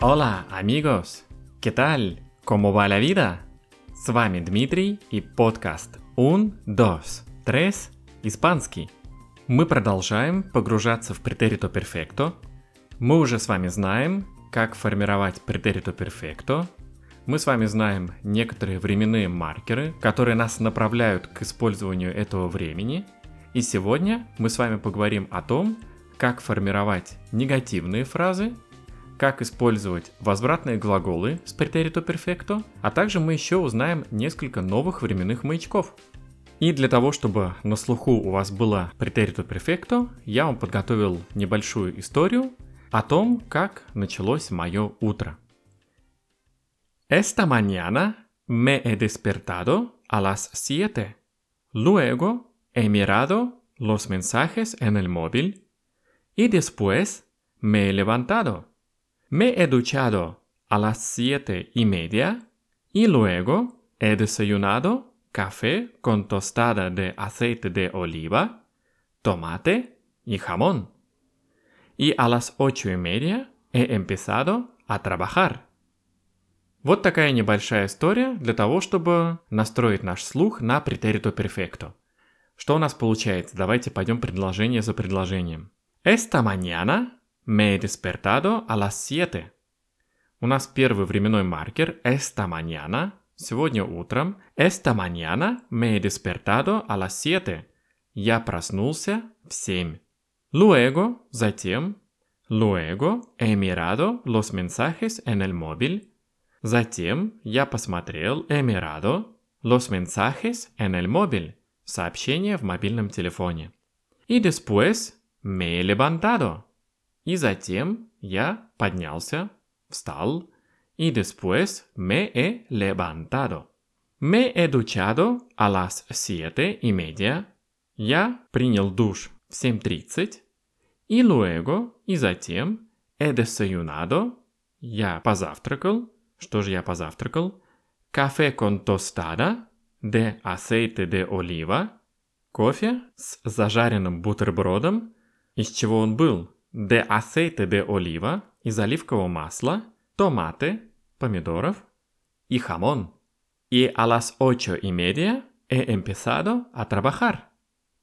Hola, amigos! ¿Qué tal? ¿Cómo va la vida? С вами Дмитрий и подкаст Un, Dos, Tres, Испанский. Мы продолжаем погружаться в претерито перфекто. Мы уже с вами знаем, как формировать претерито перфекто. Мы с вами знаем некоторые временные маркеры, которые нас направляют к использованию этого времени. И сегодня мы с вами поговорим о том, как формировать негативные фразы как использовать возвратные глаголы с претерито перфекто, а также мы еще узнаем несколько новых временных маячков. И для того, чтобы на слуху у вас было претерито перфекто, я вам подготовил небольшую историю о том, как началось мое утро. Esta mañana me he despertado a las 7. Luego he mirado los mensajes en el móvil y después me he levantado. Me he duchado a las siete y media y luego he desayunado café con tostada de aceite de oliva, tomate y jamón. Y a las ocho y media he empezado a trabajar. Вот такая небольшая история для того, чтобы настроить наш слух на претерито перфекто. Что у нас получается? Давайте пойдем предложение за предложением. Esta mañana Me he despertado a las 7. У нас первый временной маркер esta mañana, сегодня утром. Esta mañana me he despertado a las 7. Я проснулся в 7. Luego, затем, luego he mirado los mensajes en el móvil. Затем я посмотрел, mirado los mensajes en el móvil. Сообщение в мобильном телефоне. И después me he levantado. И затем я поднялся, встал, y después me he levantado. Me he duchado a las siete y media. Я принял душ в 7.30. И luego, и затем, he desayunado. Я позавтракал. Что же я позавтракал? Café con tostada de aceite de oliva. Кофе с зажаренным бутербродом. Из чего он был? de aceite de oliva из оливкового масла, томаты, помидоров и хамон. Y a las ocho y media he empezado a trabajar.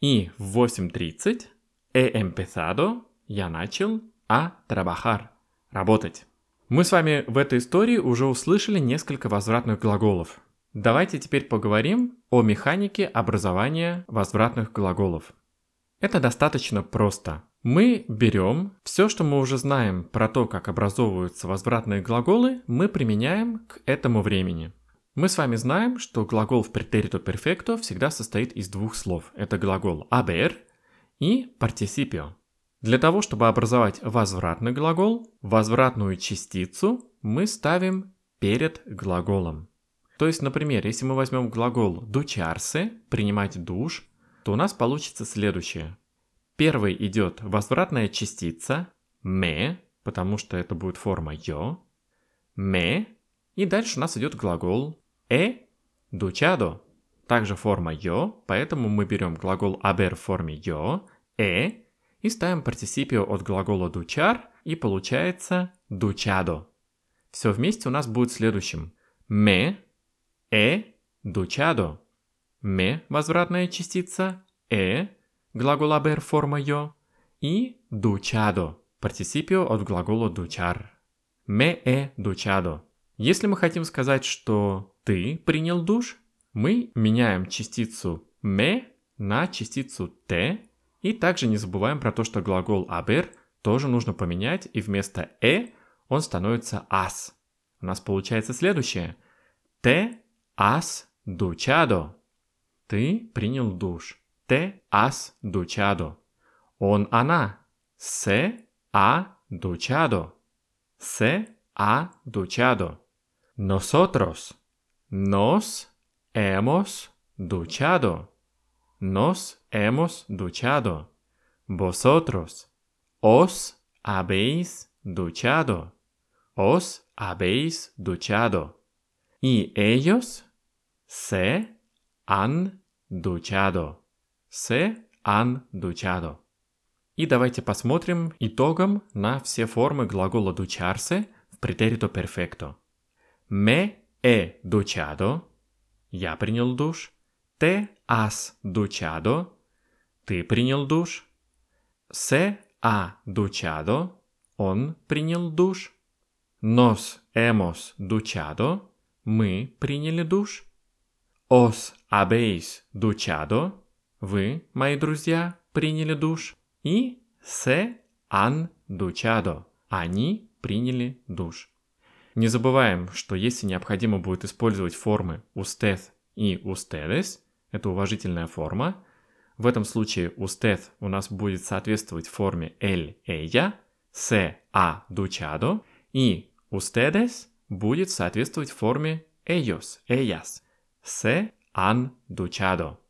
И в 8.30 he empezado, я начал, a trabajar, работать. Мы с вами в этой истории уже услышали несколько возвратных глаголов. Давайте теперь поговорим о механике образования возвратных глаголов. Это достаточно просто. Мы берем все, что мы уже знаем про то, как образовываются возвратные глаголы, мы применяем к этому времени. Мы с вами знаем, что глагол в претерито перфекто всегда состоит из двух слов. Это глагол haber и participio. Для того, чтобы образовать возвратный глагол, возвратную частицу мы ставим перед глаголом. То есть, например, если мы возьмем глагол ducharse, принимать душ, то у нас получится следующее. Первой идет возвратная частица me, потому что это будет форма yo, me, и дальше у нас идет глагол e duchado, также форма yo, поэтому мы берем глагол haber в форме yo, e, и ставим партисипио от глагола duchar, и получается duchado. Все вместе у нас будет следующим. Me, e, duchado. Me – возвратная частица, e глагол haber форма yo и duchado, партисипио от глагола duchar. Me he duchado. Если мы хотим сказать, что ты принял душ, мы меняем частицу me на частицу te, и также не забываем про то, что глагол haber тоже нужно поменять, и вместо e он становится as. У нас получается следующее. Te has duchado. Ты принял душ. Te has duchado. Он, она. Se ha duchado. Se ha duchado. Nosotros. Nos hemos duchado. Nos hemos duchado. Vosotros. Os habéis duchado. Os habéis duchado. Y ellos se han duchado. Se han duchado. И давайте посмотрим итогом на все формы глагола ducharse в претерито перфекто. Me he duchado. Я принял душ. Te has duchado. Ты принял душ. Se ha duchado. Он принял душ. Nos hemos duchado. Мы приняли душ. Os habéis duchado. Вы, мои друзья, приняли душ. И se han duchado. Они приняли душ. Не забываем, что если необходимо будет использовать формы usted и ustedes, это уважительная форма, в этом случае usted у нас будет соответствовать форме el, ella, se ha duchado, и ustedes будет соответствовать форме ellos, ellas, se han duchado.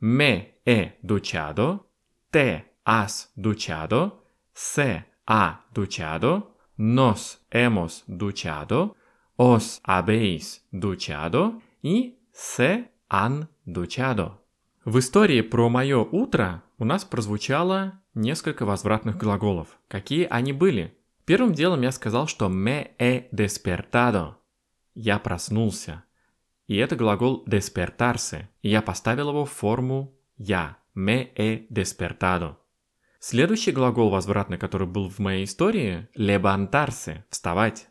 Me he duchado, te has duchado, se ha duchado, nos hemos duchado, os habéis duchado и se han duchado. В истории про мое утро у нас прозвучало несколько возвратных глаголов. Какие они были? Первым делом я сказал, что me he despertado. Я проснулся. И это глагол despertarse. И я поставил его в форму я. Me he despertado. Следующий глагол возвратный, который был в моей истории, levantarse, вставать.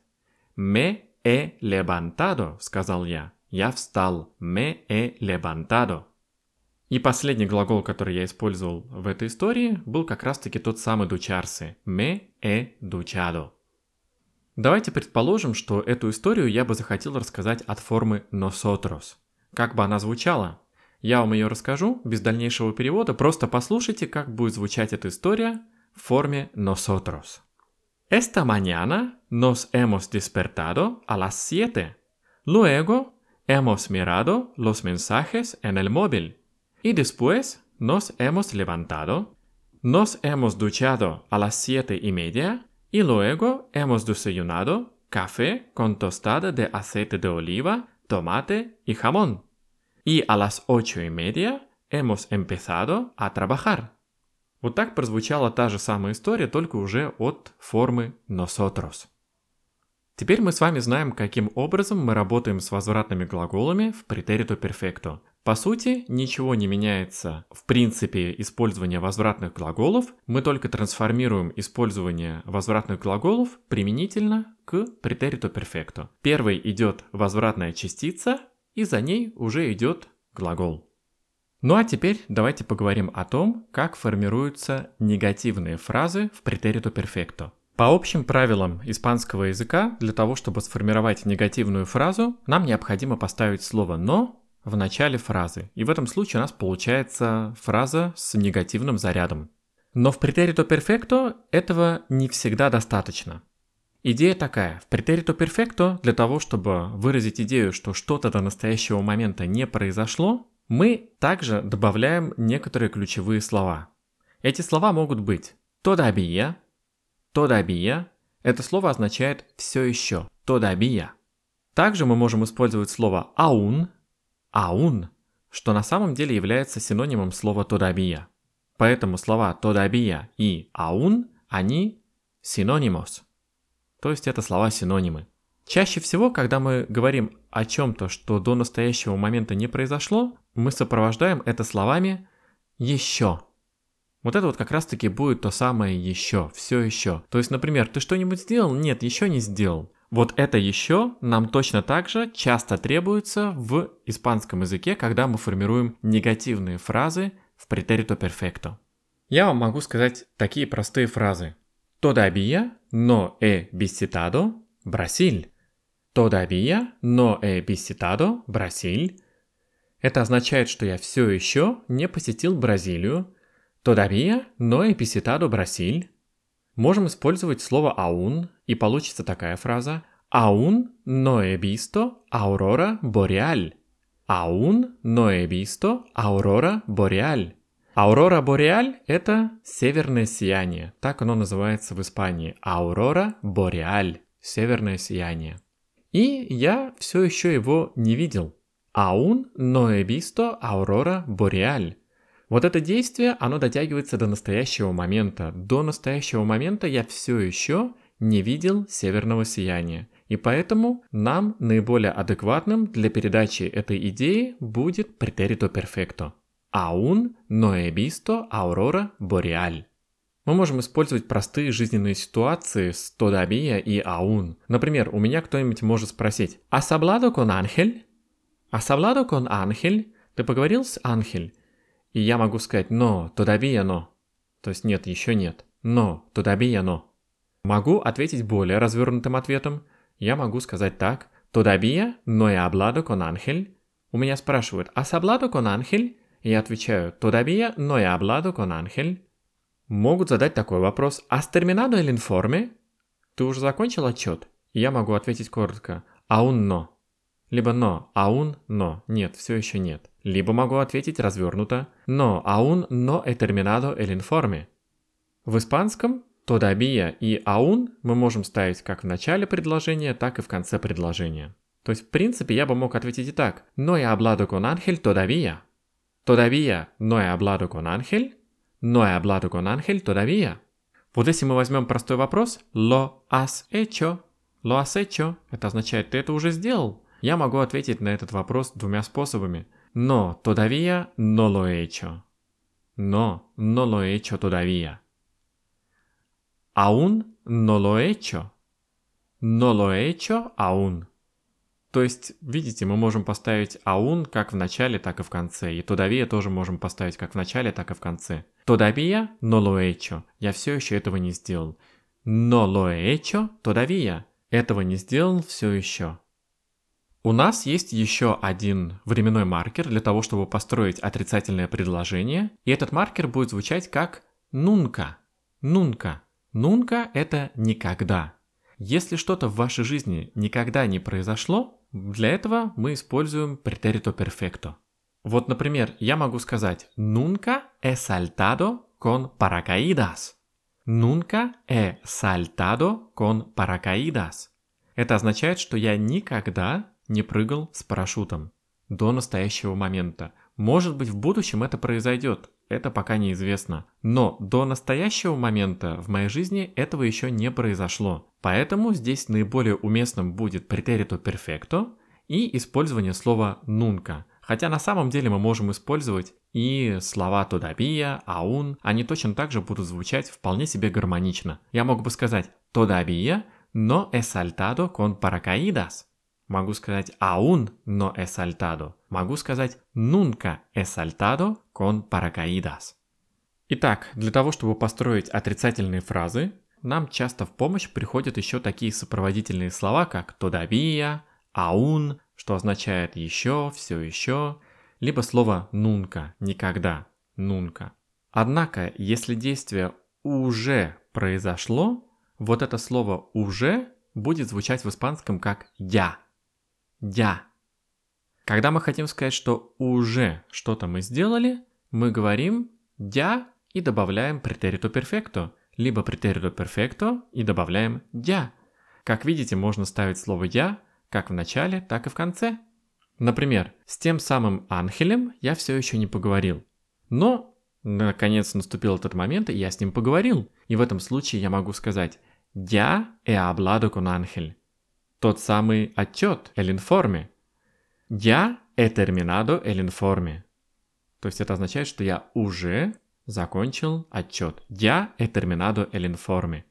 Me he levantado, сказал я. Я встал. Me he levantado. И последний глагол, который я использовал в этой истории, был как раз-таки тот самый ducharse. Me he duchado. Давайте предположим, что эту историю я бы захотел рассказать от формы nosotros. Как бы она звучала? Я вам ее расскажу без дальнейшего перевода, просто послушайте, как будет звучать эта история в форме nosotros. Esta mañana nos hemos despertado a las 7. Luego hemos mirado los mensajes en el móvil. Y después nos hemos levantado, nos hemos duchado a las siete y media y luego hemos desayunado café con tostada de aceite de oliva, tomate y jamón. И a las ocho y media hemos empezado a trabajar. Вот так прозвучала та же самая история, только уже от формы nosotros. Теперь мы с вами знаем, каким образом мы работаем с возвратными глаголами в претерито перфекто. По сути, ничего не меняется в принципе использования возвратных глаголов, мы только трансформируем использование возвратных глаголов применительно к претерито перфекто. Первой идет возвратная частица, и за ней уже идет глагол. Ну а теперь давайте поговорим о том, как формируются негативные фразы в претерито перфекто. По общим правилам испанского языка, для того, чтобы сформировать негативную фразу, нам необходимо поставить слово «но» в начале фразы. И в этом случае у нас получается фраза с негативным зарядом. Но в претерито перфекто этого не всегда достаточно. Идея такая. В претерито перфекто для того, чтобы выразить идею, что что-то до настоящего момента не произошло, мы также добавляем некоторые ключевые слова. Эти слова могут быть «todavía», Todavía – это слово означает «все еще», todavía. Также мы можем использовать слово aún, aún, что на самом деле является синонимом слова todavía. Поэтому слова todavía и aún, они синонимос. То есть это слова-синонимы. Чаще всего, когда мы говорим о чем-то, что до настоящего момента не произошло, мы сопровождаем это словами «еще». Вот это вот как раз-таки будет то самое еще, все еще. То есть, например, ты что-нибудь сделал? Нет, еще не сделал. Вот это еще нам точно так же часто требуется в испанском языке, когда мы формируем негативные фразы в претерито перфекто. Я вам могу сказать такие простые фразы. Todavía no he visitado Brasil. Todavía no he visitado Brasil. Это означает, что я все еще не посетил Бразилию, Todavía no he visitado Brasil. Можем использовать слово aún, и получится такая фраза Aún no he visto aurora boreal. Aún no he visto aurora boreal. Аурора бореаль – это северное сияние. Так оно называется в Испании. Аурора бореаль – северное сияние. И я все еще его не видел. Aún no he visto aurora boreal. Вот это действие, оно дотягивается до настоящего момента. До настоящего момента я все еще не видел северного сияния. И поэтому нам наиболее адекватным для передачи этой идеи будет претерито перфекто. He visto aurora boreal. Мы можем использовать простые жизненные ситуации с todavía и aún. Например, у меня кто-нибудь может спросить «Has hablado con Ángel?» «Has hablado con Ángel?» Ты поговорил с Ангель? И я могу сказать «no, todavía no». То есть нет, еще нет. «No, todavía no». Могу ответить более развернутым ответом. Я могу сказать так «Todavía no he hablado con Ángel». У меня спрашивают «Has hablado con Ángel?» И я отвечаю «Todavía no he hablado con Ángel». Могут задать такой вопрос «Has terminado el informe?» Ты уже закончил отчет? И я могу ответить коротко «Aún no». Либо «но», «aún no», «нет», все еще нет. Либо могу ответить развернуто «no, aún no he terminado el informe». В испанском «todavía» и «aún» мы можем ставить как в начале предложения, так и в конце предложения. То есть, в принципе, я бы мог ответить и так. «No he hablado con Ángel todavía». Todavía no he hablado con Ángel. No he hablado con Ángel todavía. Вот если мы возьмем простой вопрос «lo has hecho», «lo has hecho» это означает «ты это уже сделал». Я могу ответить на этот вопрос двумя способами. Но todavía no lo he hecho. No, no lo he hecho todavía. Aún no lo he hecho. No lo he hecho aún. То есть, видите, мы можем поставить аун как в начале, так и в конце. И todavía тоже можем поставить как в начале, так и в конце. Todavía no lo he hecho. Я все еще этого не сделал. No lo he hecho todavía. Этого не сделал все еще. У нас есть еще один временной маркер для того, чтобы построить отрицательное предложение, и этот маркер будет звучать как нунка. Нунка. Нунка – это никогда. Если что-то в вашей жизни никогда не произошло, для этого мы используем претерито перфекто. Вот, например, я могу сказать «Nunca he saltado con paracaídas». «Nunca he saltado con paracaídas». Это означает, что я никогда не прыгал с парашютом до настоящего момента. Может быть, в будущем это произойдет, это пока неизвестно. Но до настоящего момента в моей жизни этого еще не произошло. Поэтому здесь наиболее уместным будет претерито перфекто и использование слова нунка. Хотя на самом деле мы можем использовать и слова todavía, aún, они точно так же будут звучать вполне себе гармонично. Я мог бы сказать no he saltado con paracaídas. Могу сказать aún no he saltado. Могу сказать nunca he saltado con paracaídas. Итак, для того, чтобы построить отрицательные фразы, нам часто в помощь приходят еще такие сопроводительные слова, как todavía, aún, что означает еще, все еще, либо слово nunca, никогда, nunca. Однако, если действие уже произошло, вот это слово уже будет звучать в испанском как я я. Когда мы хотим сказать, что уже что-то мы сделали, мы говорим «я» и добавляем претерито перфекто, либо претерито перфекто и добавляем «я». Как видите, можно ставить слово «я» как в начале, так и в конце. Например, с тем самым Анхелем я все еще не поговорил. Но, наконец, наступил этот момент, и я с ним поговорил. И в этом случае я могу сказать «Я he hablado con Ángel» тот самый отчет, el informe. Я he terminado el informe. То есть это означает, что я уже закончил отчет. Я he terminado el informe.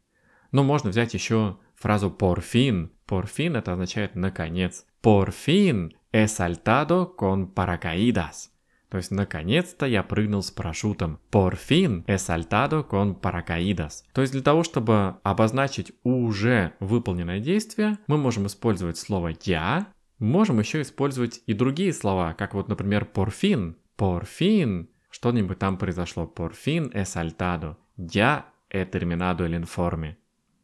Но можно взять еще фразу por fin. Por fin это означает наконец. Por fin he saltado con paracaídas. То есть, наконец-то я прыгнул с парашютом. Por fin he saltado con paracaídas. То есть, для того, чтобы обозначить уже выполненное действие, мы можем использовать слово я, можем еще использовать и другие слова, как вот, например, por fin. Por fin. Что-нибудь там произошло. Por fin he saltado. Я he terminado el informe.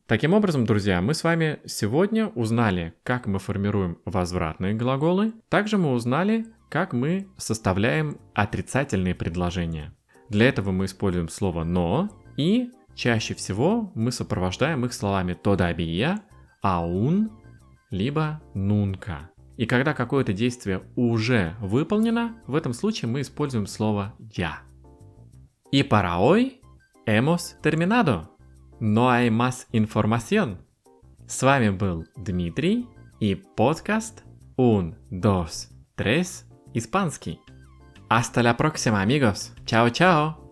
Таким образом, друзья, мы с вами сегодня узнали, как мы формируем возвратные глаголы. Также мы узнали, как мы составляем отрицательные предложения. Для этого мы используем слово «но» и чаще всего мы сопровождаем их словами «todavía», «aún», либо «nunca». И когда какое-то действие уже выполнено, в этом случае мы используем слово «я». И hoy hemos terminado. No hay más información. С вами был Дмитрий и подкаст Un, dos, tres, Hasta la próxima amigos. Chao, chao.